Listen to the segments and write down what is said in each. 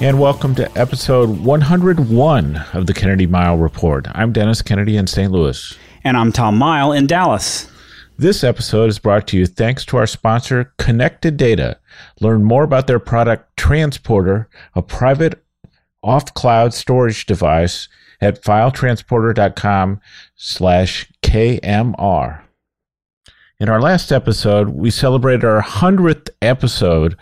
And welcome to episode 101 of the Kennedy Mighell Report. I'm Dennis Kennedy in St. Louis. And I'm Tom Mighell in Dallas. This episode is brought to you thanks to our sponsor, Connected Data. Learn more about their product, Transporter, a private off cloud storage device at filetransporter.com slash KMR. In our last episode, we celebrated our 100th episode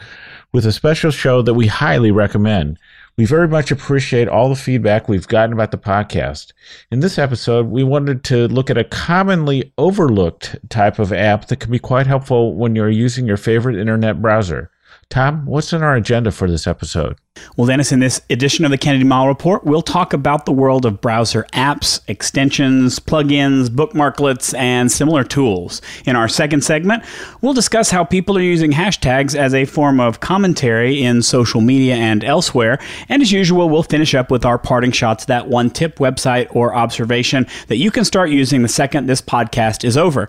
with a special show that we highly recommend. We very much appreciate all the feedback we've gotten about the podcast. In this episode, we wanted to look at a commonly overlooked type of app that can be quite helpful when you're using your favorite internet browser. Tom, what's on our agenda for this episode? Well, Dennis, in this edition of the Kennedy Mighell Report, we'll talk about the world of browser apps, extensions, plugins, bookmarklets, and similar tools. In our second segment, we'll discuss how people are using hashtags as a form of commentary in social media and elsewhere. And as usual, we'll finish up with our parting shots that one tip, website, or observation that you can start using the second this podcast is over.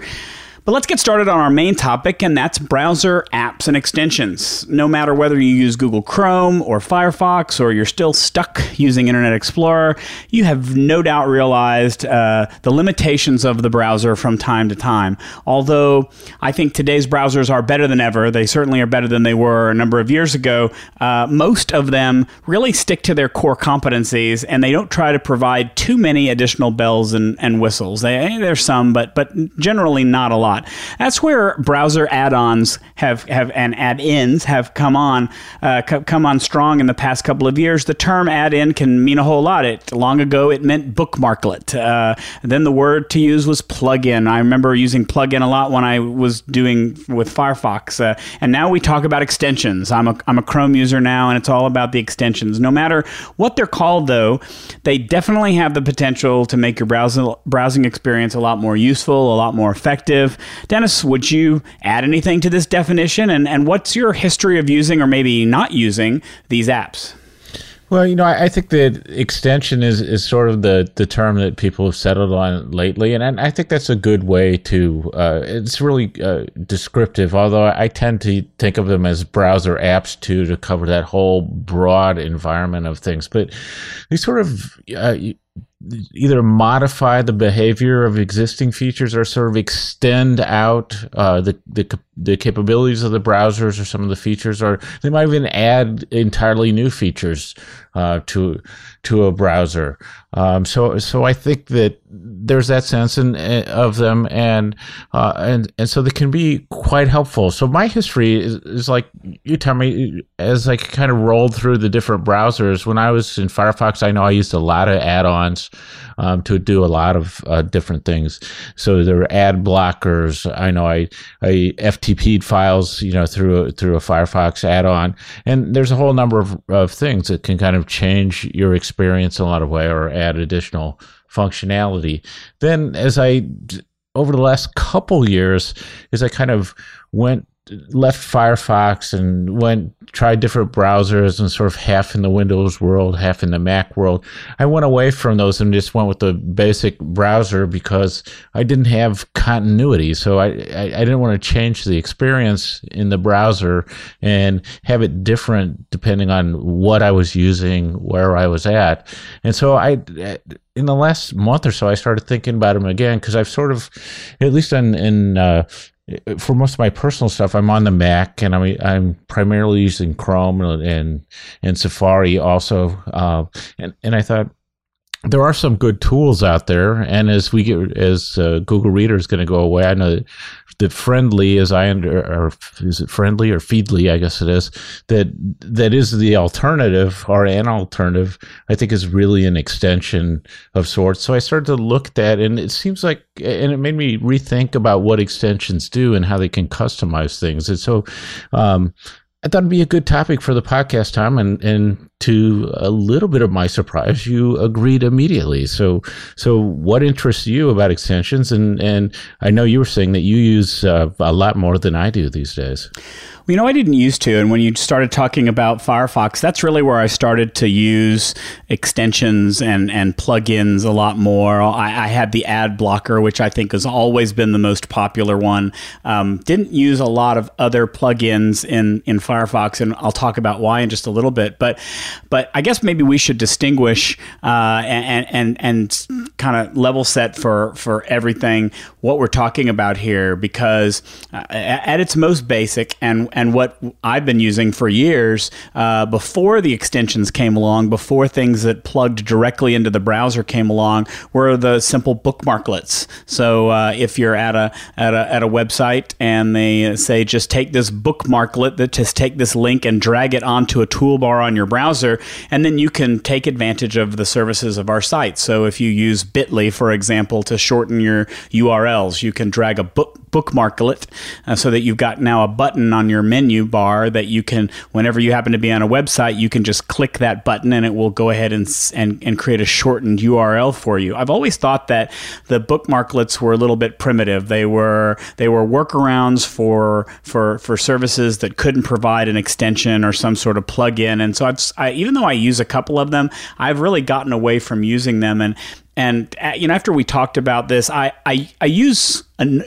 But let's get started on our main topic, and that's browser apps and extensions. No matter whether you use Google Chrome or Firefox, or you're still stuck using Internet Explorer, you have no doubt realized uh, the limitations of the browser from time to time. Although I think today's browsers are better than ever, they certainly are better than they were a number of years ago. Uh, most of them really stick to their core competencies, and they don't try to provide too many additional bells and, and whistles. They, there's some, but but generally not a lot. That's where browser add-ons have, have and add-ins have come on uh, come on strong in the past couple of years. The term add-in can mean a whole lot. It long ago it meant bookmarklet. Uh, then the word to use was plugin. I remember using plugin a lot when I was doing with Firefox. Uh, and now we talk about extensions. I'm a I'm a Chrome user now, and it's all about the extensions. No matter what they're called, though, they definitely have the potential to make your browsing browsing experience a lot more useful, a lot more effective. Dennis, would you add anything to this definition? And, and what's your history of using or maybe not using these apps? Well, you know, I, I, think that extension is, is sort of the, the term that people have settled on lately, and I, I think that's a good way to. Uh, it's really uh, descriptive, although I tend to think of them as browser apps too to cover that whole broad environment of things. But they sort of uh, either modify the behavior of existing features or sort of extend out uh, the, the the capabilities of the browsers or some of the features, or they might even add entirely new features uh, to to a browser. Um, so so I think that there's that sense in, eh, of them, and uh, and and so they can be quite helpful. So my history is, is like you tell me as I kind of rolled through the different browsers. When I was in Firefox, I know I used a lot of add-ons um, to do a lot of uh, different things. So there were ad blockers. I know I I FTP'd files, you know, through a, through a Firefox add-on, and there's a whole number of, of things that can kind of change your experience in a lot of way or add additional functionality. Then as I over the last couple years, as I kind of went left Firefox and went tried different browsers and sort of half in the Windows world, half in the Mac world. I went away from those and just went with the basic browser because I didn't have continuity. So I, I, I didn't want to change the experience in the browser and have it different depending on what I was using, where I was at. And so I in the last month or so, I started thinking about them again because I've sort of, at least in, in uh, for most of my personal stuff, I'm on the Mac, and I'm I'm primarily using Chrome and and Safari also. Uh, and and I thought there are some good tools out there, and as we get as uh, Google Reader is going to go away, I know that friendly as I under or is it friendly or feedly I guess it is that that is the alternative or an alternative I think is really an extension of sorts. So I started to look at that and it seems like and it made me rethink about what extensions do and how they can customize things. And so um, I thought it'd be a good topic for the podcast, Tom, and and to a little bit of my surprise, you agreed immediately. So, so what interests you about extensions? And and I know you were saying that you use uh, a lot more than I do these days. You know, I didn't used to. And when you started talking about Firefox, that's really where I started to use extensions and, and plugins a lot more. I, I had the ad blocker, which I think has always been the most popular one. Um, didn't use a lot of other plugins in, in Firefox, and I'll talk about why in just a little bit. But but I guess maybe we should distinguish uh, and, and, and kind of level set for, for everything what we're talking about here, because uh, at its most basic and and what I've been using for years uh, before the extensions came along, before things that plugged directly into the browser came along, were the simple bookmarklets. So uh, if you're at a, at a at a website and they say just take this bookmarklet, that just take this link and drag it onto a toolbar on your browser, and then you can take advantage of the services of our site. So if you use Bitly, for example, to shorten your URLs, you can drag a book bookmarklet uh, so that you've got now a button on your menu bar that you can, whenever you happen to be on a website, you can just click that button and it will go ahead and, and, and create a shortened URL for you. I've always thought that the bookmarklets were a little bit primitive. They were they were workarounds for for for services that couldn't provide an extension or some sort of plugin. And so I've, even though I use a couple of them, I've really gotten away from using them. And and uh, you know, after we talked about this, I I, I use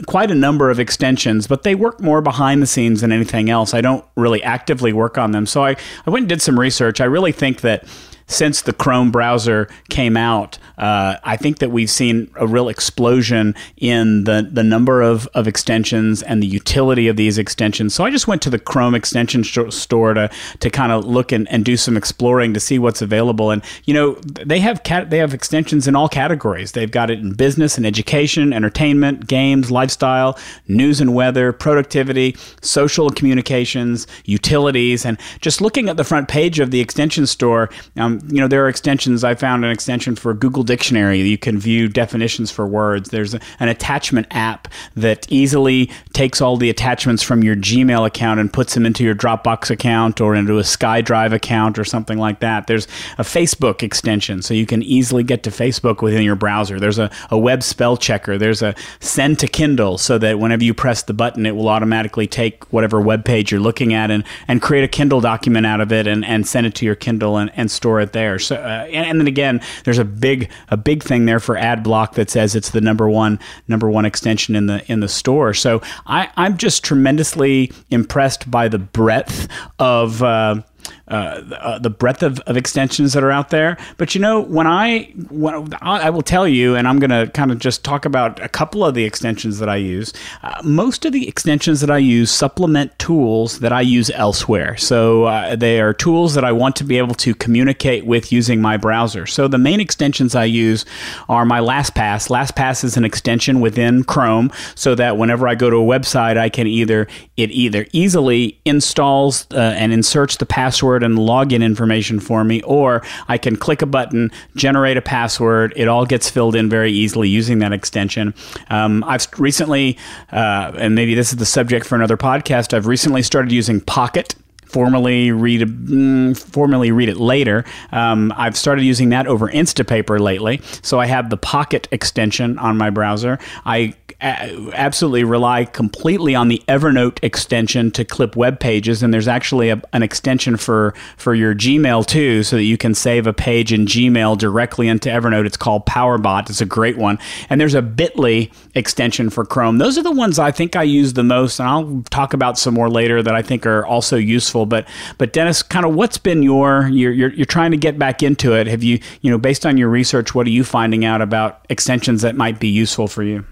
quite a number of extensions, but they work more behind the scenes than anything else. I don't really actively work on them. So I, I went and did some research. I really think that since the Chrome browser came out, uh, I think that we've seen a real explosion in the, the number of, of extensions and the utility of these extensions. So I just went to the Chrome extension store to, to kind of look and, and do some exploring to see what's available. And, you know, they have cat- they have extensions in all categories. They've got it in business and education, entertainment, games, lifestyle, news and weather, productivity, social communications, utilities. And just looking at the front page of the extension store, um, you know, there are extensions. I found an extension for Google Dictionary. You can view definitions for words. There's a, an attachment app that easily takes all the attachments from your Gmail account and puts them into your Dropbox account or into a SkyDrive account or something like that. There's a Facebook extension, so you can easily get to Facebook within your browser. There's a, a web spell checker. There's a send to Kindle, so that whenever you press the button, it will automatically take whatever web page you're looking at and, and create a Kindle document out of it and, and send it to your Kindle and, and store it there. So, uh, and, and, then again, there's a big a big thing there for ad block that says it's the number one number one extension in the in the store. So I, I'm just tremendously impressed by the breadth of. Uh, uh, uh, the breadth of, of, extensions that are out there. But you know, when I when I will tell you, and I'm going to kind of just talk about a couple of the extensions that I use. Uh, most of the extensions that I use supplement tools that I use elsewhere. So uh, they are tools that I want to be able to communicate with using my browser. So the main extensions I use are my LastPass. LastPass is an extension within Chrome, so that whenever I go to a website, I can either it either easily installs uh, and inserts the password password and login information for me, or I can click a button, generate a password. It all gets filled in very easily using that extension. Um, I've recently, uh, and maybe this is the subject for another podcast, I've recently started using Pocket formally read mm, formally read it later. Um, I've started using that over Instapaper lately, so I have the Pocket extension on my browser. I absolutely rely completely on the Evernote extension to clip web pages, and there's actually a, an extension for for your Gmail too, so that you can save a page in Gmail directly into Evernote. It's called PowerBot. It's a great one, and there's a Bitly extension for Chrome. Those are the ones I think I use the most, and I'll talk about some more later that I think are also useful. But but Dennis, kind of what's been your you're, you're you're trying to get back into it? Have you you know based on your research, what are you finding out about extensions that might be useful for you?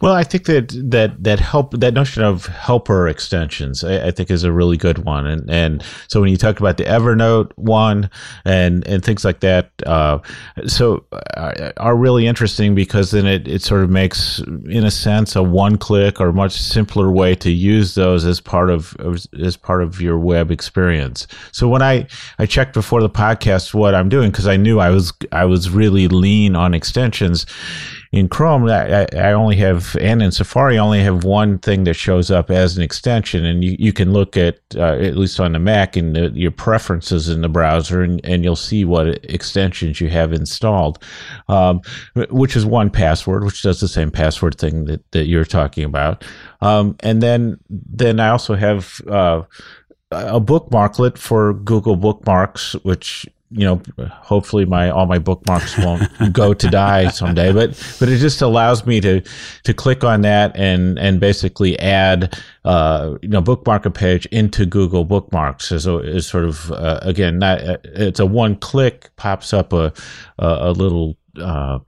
Well, I think that that that help that notion of helper extensions, I, I, think, is a really good one. And and so when you talk about the Evernote one and and things like that, uh, so uh, are really interesting because then it it sort of makes, in a sense, a one click or much simpler way to use those as part of as part of your web experience. So when I I checked before the podcast what I'm doing because I knew I was I was really lean on extensions in Chrome, I, I only have, and in Safari, I only have one thing that shows up as an extension. And you, you can look at, uh, at least on the Mac, in the, your preferences in the browser, and, and you'll see what extensions you have installed, um, which is 1Password, which does the same password thing that, that you're talking about. Um, and then, then I also have, uh, a bookmarklet for Google Bookmarks, which you know, hopefully my all my bookmarks won't go to die someday. But but it just allows me to to click on that and and basically add uh, you know bookmark a page into Google Bookmarks as a is sort of uh, again not it's a one click pops up a a, a little uh,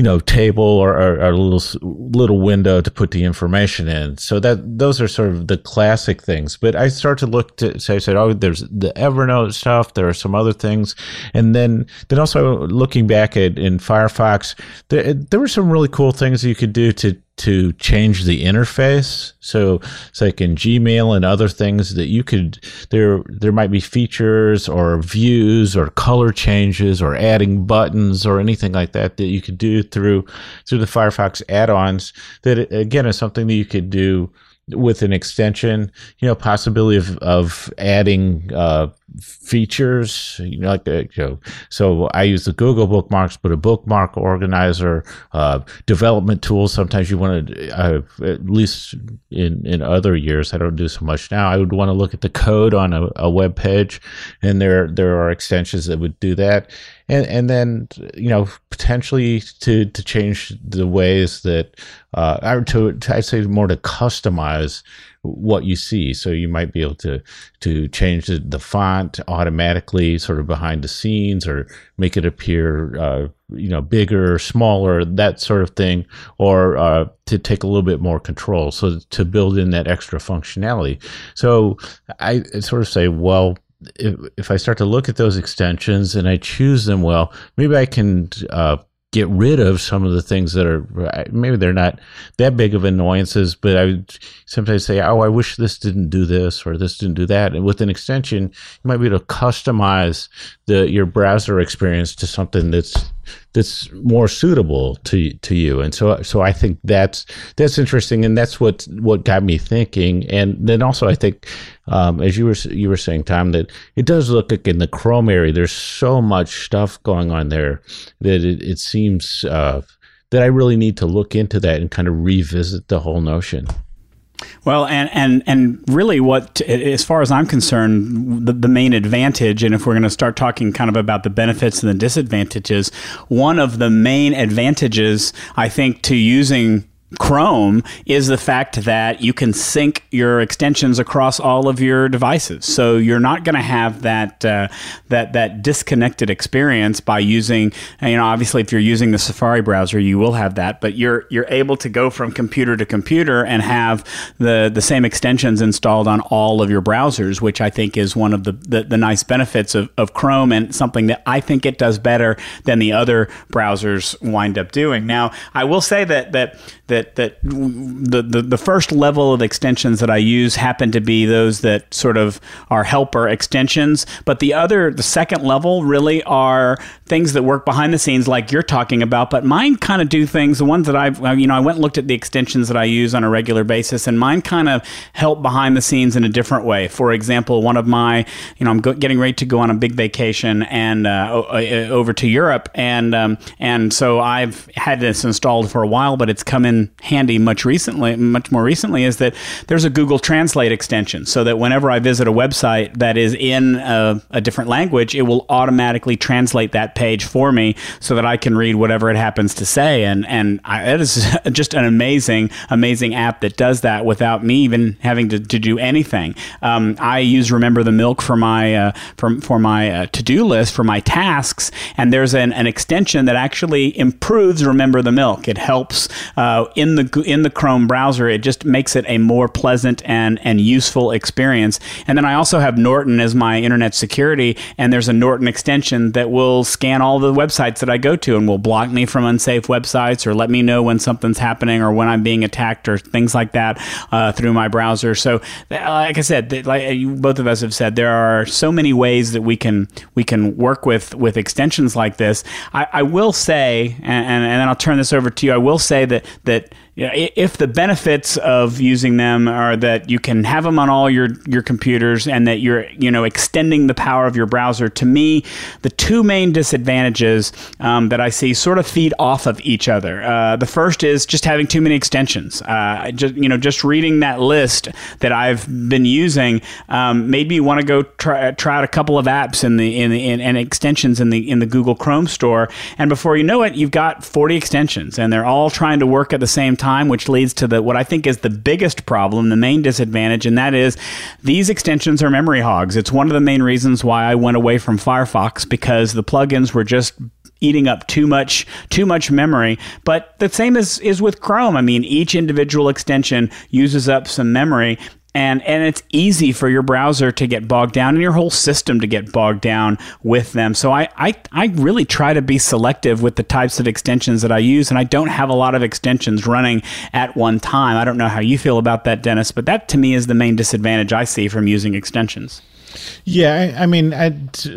you know table or, or, or, a little little window to put the information in. So that those are sort of the classic things. But i start to look to say I said oh there's the evernote stuff. There are some other things. And then then also looking back at in firefox there, there were some really cool things you could do to to change the interface. So it's like in Gmail and other things that you could there there might be features or views or color changes or adding buttons or anything like that that you could do through through the Firefox add-ons that again is something that you could do with an extension, you know, possibility of, of adding uh, features, you know, like uh, you know, so I use the Google bookmarks, but a bookmark organizer, uh, development tools. Sometimes you want to, uh, at least in in other years, I don't do so much now. I would want to look at the code on a, a web page, and there there are extensions that would do that, and and then you know potentially to to change the ways that, uh, or to, to I'd say more to customize what you see. So you might be able to to change the, the font automatically, sort of behind the scenes, or make it appear, uh, you know, bigger, smaller, that sort of thing, or uh, to take a little bit more control. So to build in that extra functionality. So I sort of say, well. If, if I start to look at those extensions and I choose them well, maybe I can uh, get rid of some of the things that are maybe they're not that big of annoyances, but I would sometimes say, "Oh, I wish this didn't do this or this didn't do that." And with an extension, you might be able to customize the your browser experience to something that's that's more suitable to to you. And so so I think that's that's interesting, and that's what what got me thinking. And then also I think, um, as you were you were saying, Tom, that it does look like in the Chrome area, there's so much stuff going on there that it, it seems uh, that I really need to look into that and kind of revisit the whole notion. Well, and and and really, what as far as I'm concerned, the, the main advantage, and if we're going to start talking kind of about the benefits and the disadvantages, one of the main advantages I think to using Chrome is the fact that you can sync your extensions across all of your devices. So you're not going to have that uh, that that disconnected experience by using. You know, obviously, if you're using the Safari browser, you will have that, but you're you're able to go from computer to computer and have the the same extensions installed on all of your browsers, which I think is one of the the, the nice benefits of, of Chrome and something that I think it does better than the other browsers wind up doing. Now, I will say that that that that the, the the first level of extensions that I use happen to be those that sort of are helper extensions, but the other the second level really are things that work behind the scenes like you're talking about, but mine kind of do things the ones that I've you know I went and looked at the extensions that I use on a regular basis and mine kind of help behind the scenes in a different way. For example, one of my you know I'm go- getting ready to go on a big vacation and uh, over to Europe and um, and so I've had this installed for a while, but it's come in handy much recently, much more recently, is that there's a Google Translate extension, so that whenever I visit a website that is in a, a different language, it will automatically translate that page for me, so that I can read whatever it happens to say. And and I, it is just an amazing, amazing app that does that without me even having to, to do anything. Um, I use Remember the Milk for my uh, for, for my uh, to do list for my tasks, and there's an, an extension that actually improves Remember the Milk. It helps uh, in the in the Chrome browser. It just makes it a more pleasant and and useful experience. And then I also have Norton as my internet security, and there's a Norton extension that will scan all the websites that I go to and will block me from unsafe websites or let me know when something's happening or when I'm being attacked or things like that uh, through my browser. So, like I said, like you, both of us have said, there are so many ways that we can we can work with with extensions like this. I, I will say, and, and, and then I'll turn this over to you. I will say that that you know, if the benefits of using them are that you can have them on all your your computers and that you're you know extending the power of your browser, to me, the two main disadvantages um, that I see sort of feed off of each other. Uh, the first is just having too many extensions. Uh, just you know, just reading that list that I've been using um, made me want to go try, try out a couple of apps in the in in, and extensions in the in the Google Chrome store, and before you know it, you've got 40 extensions, and they're all trying to work at the same time time, which leads to the what I think is the biggest problem, the main disadvantage, and that is these extensions are memory hogs. It's one of the main reasons why I went away from Firefox because the plugins were just eating up too much too much memory. But the same is is with chrome. I mean each individual extension uses up some memory and and it's easy for your browser to get bogged down and your whole system to get bogged down with them so I, I i really try to be selective with the types of extensions that i use and i don't have a lot of extensions running at one time i don't know how you feel about that dennis but that to me is the main disadvantage i see from using extensions yeah, I, I mean, I,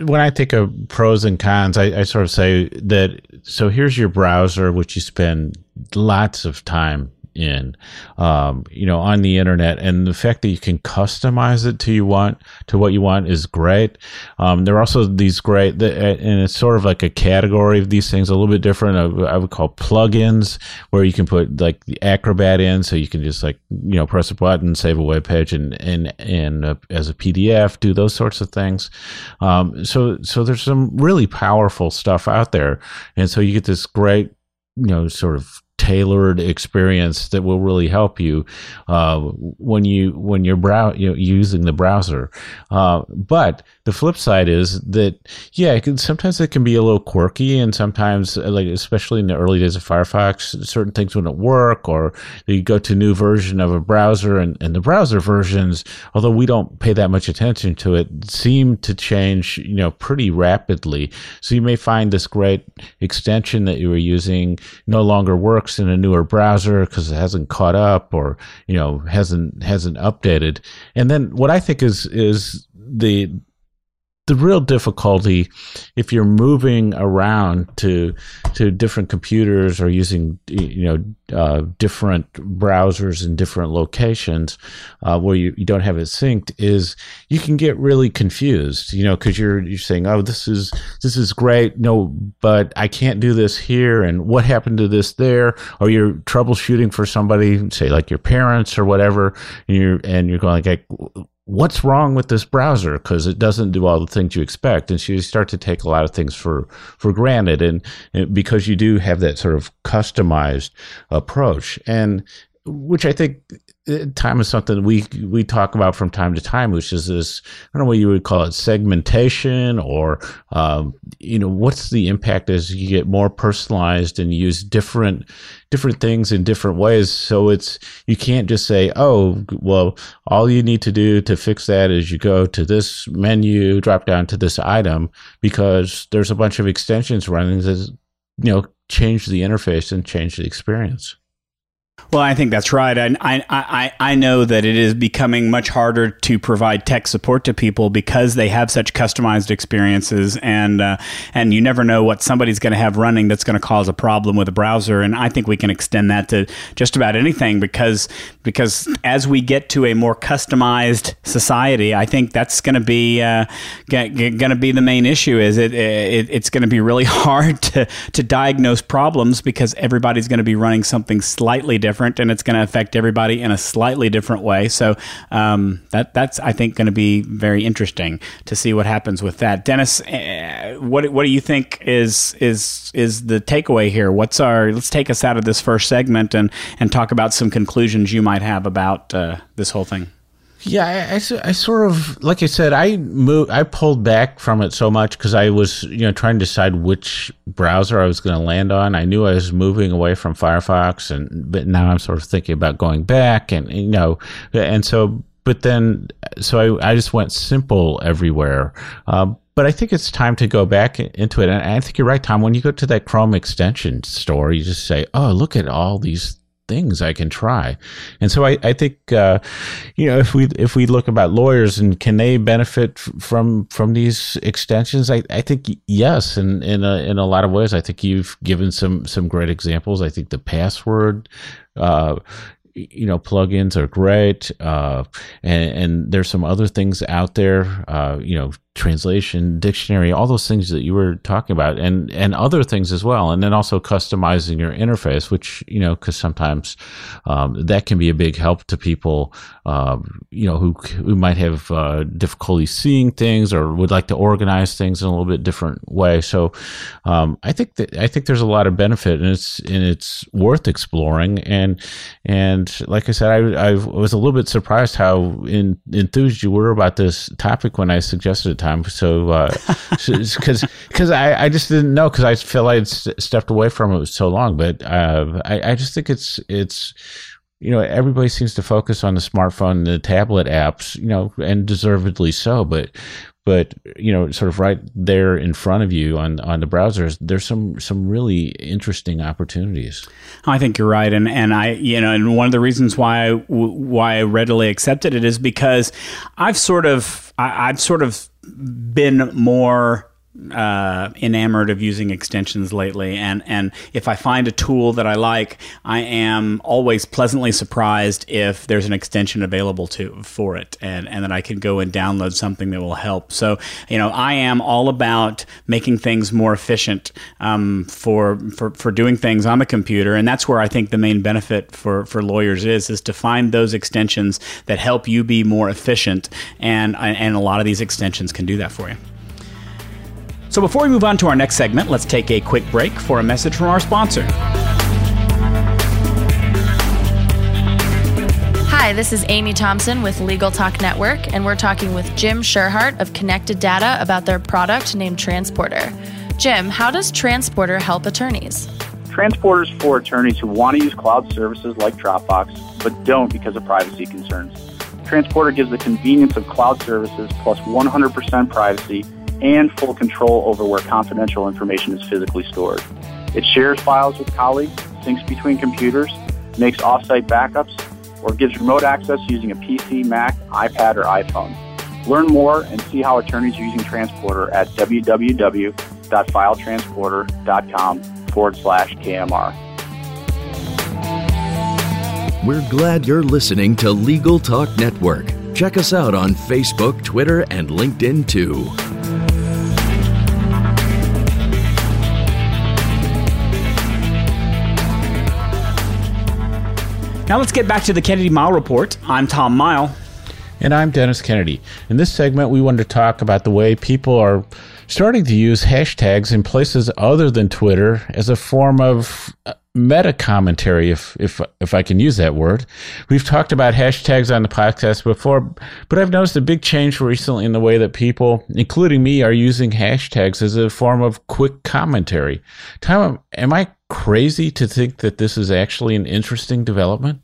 when I think of pros and cons, I, I, sort of say that. So here's your browser, which you spend lots of time in, um, you know, on the internet. And the fact that you can customize it to you want to what you want is great. Um, there are also these great, and it's sort of like a category of these things, a little bit different. I would call plugins, where you can put like the Acrobat in, so you can just like you know press a button, save a web page, and and and uh, as a PDF, do those sorts of things. Um, so so there's some really powerful stuff out there, and so you get this great you know sort of tailored experience that will really help you uh, when you when you're brow using the browser. Uh, but the flip side is that yeah, it can, sometimes it can be a little quirky, and sometimes uh, like especially in the early days of Firefox, certain things wouldn't work, or you go to a new version of a browser, and, and the browser versions, although we don't pay that much attention to it, seem to change you know pretty rapidly. So you may find this great extension that you were using no longer works works in a newer browser because it hasn't caught up or you know hasn't hasn't updated. And then what I think is is the the real difficulty if you're moving around to to different computers or using you know uh, different browsers in different locations uh, where you, you don't have it synced is you can get really confused you know because you're you're saying oh this is this is great. No but I can't do this here and what happened to this there? Or you're troubleshooting for somebody say like your parents or whatever and you're and you're going like what's wrong with this browser? Because it doesn't do all the things you expect. And so you start to take a lot of things for for granted. And, and because you do have that sort of customized approach. And which i think uh, time is something we we talk about from time to time, which is this I don't know what you would call it segmentation or um, you know what's the impact as you get more personalized and use different different things in different ways. So it's you can't just say oh well all you need to do to fix that is you go to this menu, drop down to this item because there's a bunch of extensions running that you know change the interface and change the experience. Well, I think that's right. I, I, I I know that it is becoming much harder to provide tech support to people because they have such customized experiences, and uh, and you never know what somebody's going to have running that's going to cause a problem with a browser. And I think we can extend that to just about anything because because as we get to a more customized society, I think that's going to be uh, going to be the main issue. Is it, it it's going to be really hard to to diagnose problems because everybody's going to be running something slightly different and it's going to affect everybody in a slightly different way. So um, that that's I think going to be very interesting to see what happens with that. Dennis, uh, what what do you think is is is the takeaway here? What's our let's take us out of this first segment and and talk about some conclusions you might have about uh, this whole thing. Yeah, I, I, I, sort of like I said, I moved, I pulled back from it so much because I was, you know, trying to decide which browser I was going to land on. I knew I was moving away from Firefox, and but now I'm sort of thinking about going back, and you know, and so, but then, so I, I just went simple everywhere. Um, but I think it's time to go back into it. And I think you're right, Tom. When you go to that Chrome extension store, you just say, "Oh, look at all these things I can try. And so I, I think, uh, you know, if we, if we look about lawyers and can they benefit from, from these extensions? I, I think yes. And in a, in a lot of ways, I think you've given some, some great examples. I think the password, uh, you know, plugins are great. Uh, and, and there's some other things out there, uh, you know, translation, dictionary, all those things that you were talking about, and and other things as well, and then also customizing your interface, which you know, because sometimes um, that can be a big help to people, uh, you know, who who might have uh, difficulty seeing things or would like to organize things in a little bit different way. So, um, I think that I think there's a lot of benefit, and it's and it's worth exploring. And and like I said, I I was a little bit surprised how in, enthused you were about this topic when I suggested it time. So, because uh, because I, I just didn't know because I feel I had stepped away from it so long. But uh, I, I just think it's it's you know everybody seems to focus on the smartphone and the tablet apps you know and deservedly so but but you know sort of right there in front of you on on the browsers there's some some really interesting opportunities i think you're right and and i you know and one of the reasons why I, why i readily accepted it is because i've sort of I, i've sort of been more uh, enamored of using extensions lately, and and if I find a tool that I like, I am always pleasantly surprised if there's an extension available to for it, and and that I can go and download something that will help. So you know, I am all about making things more efficient um, for for for doing things on the computer, and that's where I think the main benefit for for lawyers is is to find those extensions that help you be more efficient, and and a lot of these extensions can do that for you. So before we move on to our next segment, let's take a quick break for a message from our sponsor. Hi, this is Amy Thompson with Legal Talk Network, and we're talking with Jim Sherhart of Connected Data about their product named Transporter. Jim, how does Transporter help attorneys? Transporter is for attorneys who want to use cloud services like Dropbox, but don't because of privacy concerns. Transporter gives the convenience of cloud services plus 100% privacy and full control over where confidential information is physically stored. It shares files with colleagues, syncs between computers, makes offsite backups, or gives remote access using a PC, Mac, iPad, or iPhone. Learn more and see how attorneys are using Transporter at www.filetransporter.com forward slash KMR. We're glad you're listening to Legal Talk Network. Check us out on Facebook, Twitter, and LinkedIn too. Now let's get back to the Kennedy Mighell Report. I'm Tom Mighell. And I'm Dennis Kennedy. In this segment, we wanted to talk about the way people are starting to use hashtags in places other than Twitter as a form of uh, meta commentary, if if if I can use that word. We've talked about hashtags on the podcast before, but I've noticed a big change recently in the way that people, including me, are using hashtags as a form of quick commentary. Tom, am I crazy to think that this is actually an interesting development?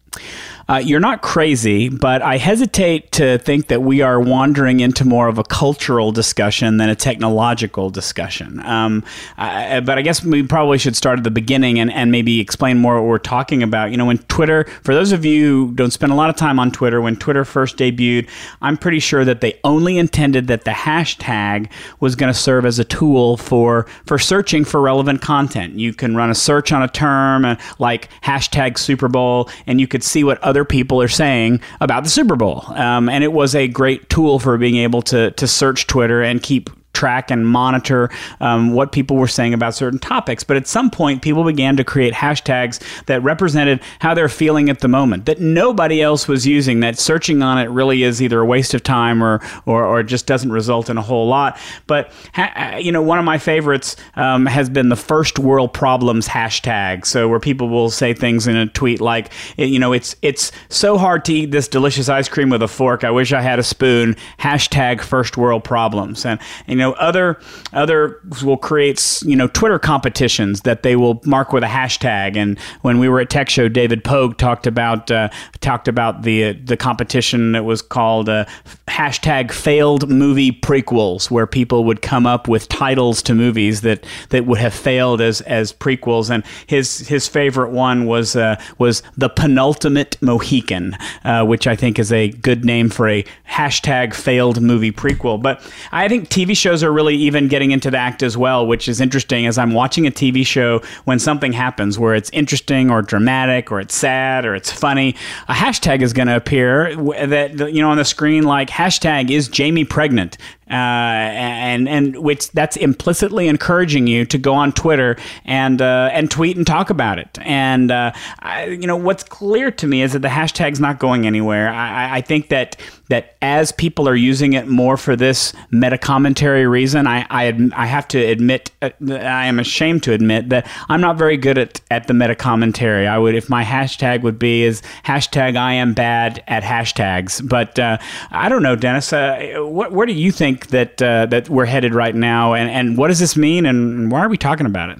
Uh, you're not crazy, but I hesitate to think that we are wandering into more of a cultural discussion than a technological discussion. Um, I, but I guess we probably should start at the beginning and, and maybe explain more what we're talking about. You know, when Twitter, for those of you who don't spend a lot of time on Twitter, when Twitter first debuted, I'm pretty sure that they only intended that the hashtag was going to serve as a tool for for searching for relevant content. You can run a search on a term uh, like hashtag Super Bowl, and you could see what other other people are saying about the Super Bowl. Um, and it was a great tool for being able to to search Twitter and keep track and monitor um, what people were saying about certain topics. But at some point, people began to create hashtags that represented how they're feeling at the moment, that nobody else was using, that searching on it really is either a waste of time or, or, or just doesn't result in a whole lot. But, ha- you know, one of my favorites um, has been the first world problems hashtag. So where people will say things in a tweet like, you know, it's, it's so hard to eat this delicious ice cream with a fork. I wish I had a spoon. Hashtag first world problems. And, you know, other, other will create, you know, Twitter competitions that they will mark with a hashtag. And when we were at Tech Show, David Pogue talked about, uh, talked about the, uh, the competition that was called uh, hashtag failed movie prequels, where people would come up with titles to movies that, that would have failed as, as prequels. And his, his favorite one was, uh, was The Penultimate Mohican, uh, which I think is a good name for a hashtag failed movie prequel. But I think TV shows are really even getting into the act as well, which is interesting as I'm watching a TV show when something happens where it's interesting or dramatic or it's sad or it's funny, a hashtag is going to appear that, you know, on the screen like hashtag is Jamie pregnant uh, and and which that's implicitly encouraging you to go on Twitter and uh, and tweet and talk about it. And uh, I, you know what's clear to me is that the hashtag's not going anywhere. I, I think that that as people are using it more for this meta commentary reason, I, I, I have to admit, uh, I am ashamed to admit that I'm not very good at, at the meta commentary. I would, if my hashtag would be is hashtag I am bad at hashtags. But uh, I don't know, Dennis, uh, what, where do you think that, uh, that we're headed right now? And, and what does this mean? And why are we talking about it?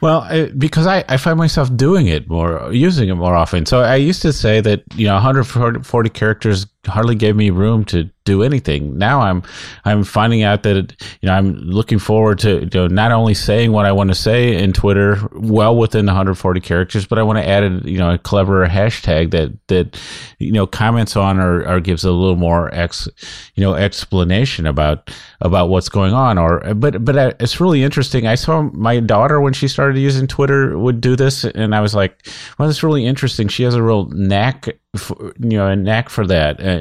Well, because I, I find myself doing it more, using it more often. So I used to say that, you know, 140 characters hardly gave me room to do anything. Now I'm I'm finding out that it, you know I'm looking forward to you know, not only saying what I want to say in Twitter well within the 140 characters, but I want to add a, you know a clever hashtag that that you know comments on or, or gives a little more ex you know explanation about about what's going on. Or but but it's really interesting. I saw my daughter when she started using Twitter would do this, and I was like, well, that's really interesting. She has a real knack for, you know a knack for that and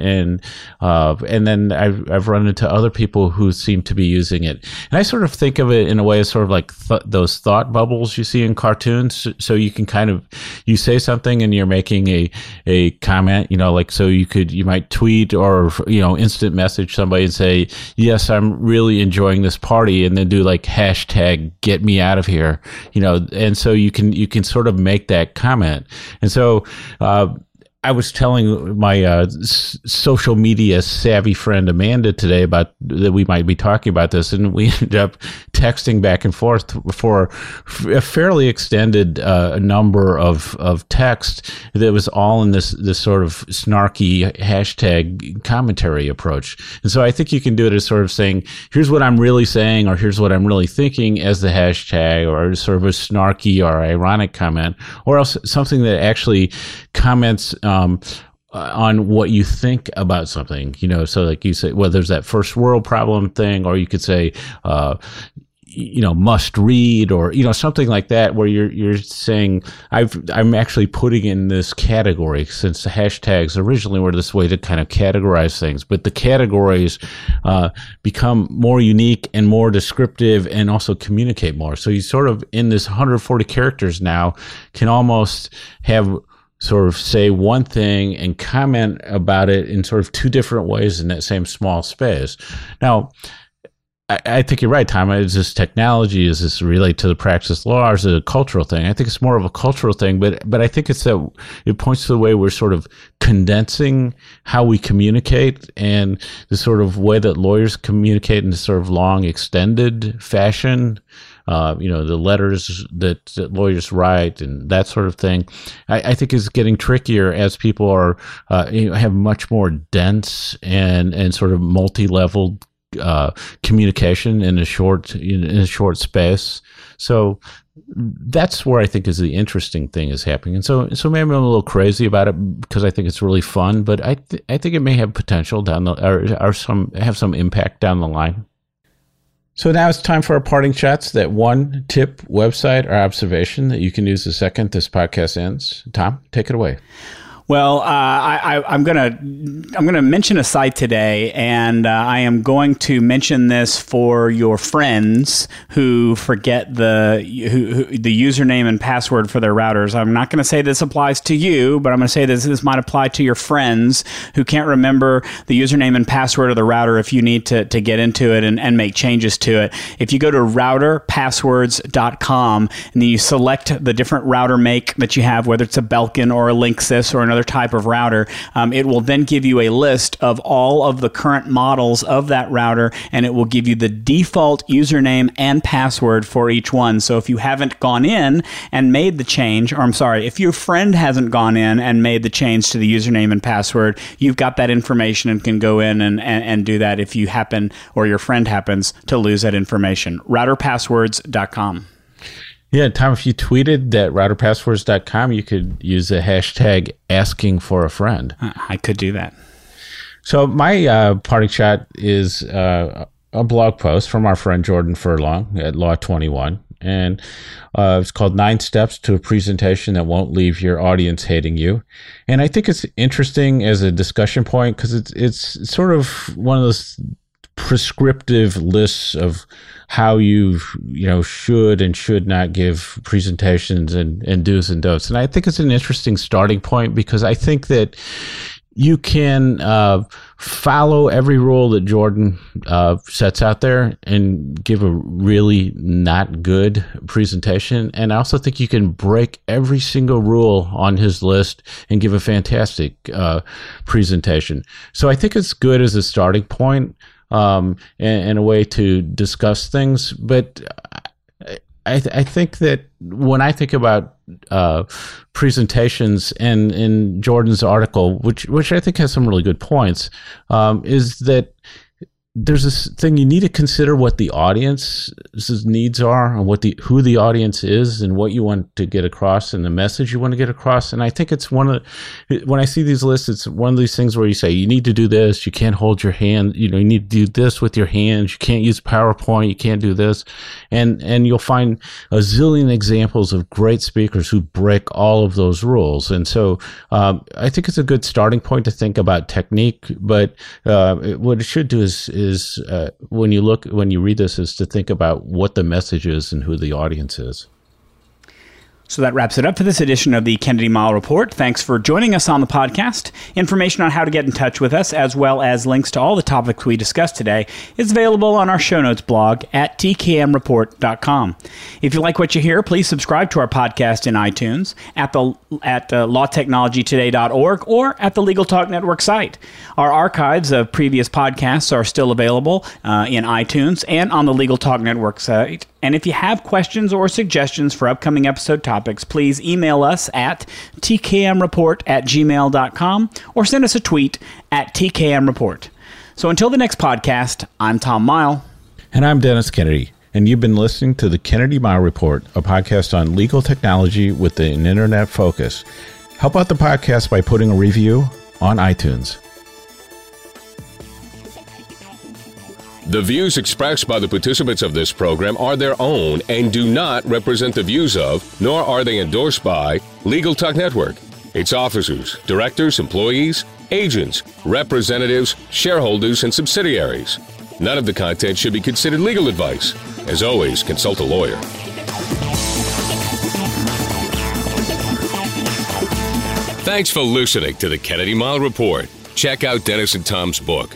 uh, and then I've, I've run into other people who seem to be using it. And I sort of think of it in a way as sort of like th- those thought bubbles you see in cartoons. So you can kind of you say something and you're making a a comment you know like so you could you might tweet or you know instant message somebody and say yes I'm really enjoying this party and then do like hashtag get me out of here you know. And so you can you can sort of make that comment. And so uh, I was telling my uh, social media savvy friend Amanda today about that we might be talking about this, and we ended up texting back and forth for a fairly extended uh, number of of text that was all in this this sort of snarky hashtag commentary approach. And so I think you can do it as sort of saying, "Here's what I'm really saying," or "Here's what I'm really thinking" as the hashtag, or sort of a snarky or ironic comment, or else something that actually comments. Um, um, uh, on what you think about something, you know, so like you say, well, there's that first world problem thing, or you could say, uh, you know, must read, or you know, something like that, where you're you're saying, I've I'm actually putting in this category since the hashtags originally were this way to kind of categorize things, but the categories uh, become more unique and more descriptive, and also communicate more. So you sort of in this 140 characters now can almost have sort of say one thing and comment about it in sort of two different ways in that same small space. Now, I, I think you're right, Tom. Is this technology? Is this relate to the practice law, or is it a cultural thing? I think it's more of a cultural thing, but but I think it's that it points to the way we're sort of condensing how we communicate and the sort of way that lawyers communicate in this sort of long, extended fashion uh, you know, the letters that, that, lawyers write and that sort of thing, I, I think is getting trickier as people are uh, you know, have much more dense and and sort of multi-level uh, communication in a short in, in a short space. So that's where I think is the interesting thing is happening. And so, so maybe I'm a little crazy about it because I think it's really fun, but I, th- I think it may have potential down the, or, or some, have some impact down the line. So now it's time for our parting shots. That one tip, website, or observation that you can use the second this podcast ends. Tom, take it away. Well, uh, I, am gonna I'm gonna mention a site today, and uh, I am going to mention this for your friends who forget the who, who, the username and password for their routers. I'm not going to say this applies to you, but I'm going to say this this might apply to your friends who can't remember the username and password of the router if you need to to get into it and, and make changes to it. If you go to routerpasswords.com and then you select the different router make that you have, whether it's a Belkin or a Linksys or another another type of router, um, it will then give you a list of all of the current models of that router and it will give you the default username and password for each one. So if you haven't gone in and made the change, or I'm sorry, if your friend hasn't gone in and made the change to the username and password, you've got that information and can go in and, and, and do that if you happen or your friend happens to lose that information. Routerpasswords.com. Yeah, Tom, if you tweeted that routerpasswords.com, you could use the hashtag asking for a friend. I could do that. So, my uh, parting shot is uh, a blog post from our friend Jordan Furlong at Law 21. And uh, it's called Nine Steps to a Presentation That Won't Leave Your Audience Hating You. And I think it's interesting as a discussion point because it's, it's sort of one of those prescriptive lists of how you you know should and should not give presentations and and do's and don'ts and i think it's an interesting starting point because i think that you can uh, follow every rule that Jordan uh, sets out there and give a really not good presentation. And I also think you can break every single rule on his list and give a fantastic uh, presentation. So I think it's good as a starting point um, and, and, a way to discuss things. But I, th- I think that when I think about uh, presentations and in Jordan's article, which which I think has some really good points, um, is that there's this thing you need to consider what the audience's needs are and what the who the audience is and what you want to get across and the message you want to get across. And i think it's one of the, when i see these lists it's one of these things where you say you need to do this. You can't hold your hand. You know you need to do this with your hands. You can't use powerpoint. You can't do this. And and you'll find a zillion examples of great speakers who break all of those rules. And so um, i think it's a good starting point to think about technique but uh, what it should do is, is is uh, when you look when you read this is to think about what the message is and who the audience is. So that wraps it up for this edition of the Kennedy Mighell Report. Thanks for joining us on the podcast. Information on how to get in touch with us, as well as links to all the topics we discussed today, is available on our show notes blog at tkmreport.com. If you like what you hear, please subscribe to our podcast in iTunes, at the at uh, lawtechnologytoday.org, or at the Legal Talk Network site. Our archives of previous podcasts are still available uh, in iTunes and on the Legal Talk Network site and if you have questions or suggestions for upcoming episode topics, please email us at tkmreport at gmail.com or send us a tweet at tkmreport. So until the next podcast, I'm Tom Mighell. And I'm Dennis Kennedy. And you've been listening to the Kennedy Mighell Report, a podcast on legal technology with an internet focus. Help out the podcast by putting a review on iTunes. The views expressed by the participants of this program are their own and do not represent the views of, nor are they endorsed by, Legal Talk Network, its officers, directors, employees, agents, representatives, shareholders, and subsidiaries. None of the content should be considered legal advice. As always, consult a lawyer. Thanks for listening to the Kennedy Mighell Report. Check out Dennis and Tom's book,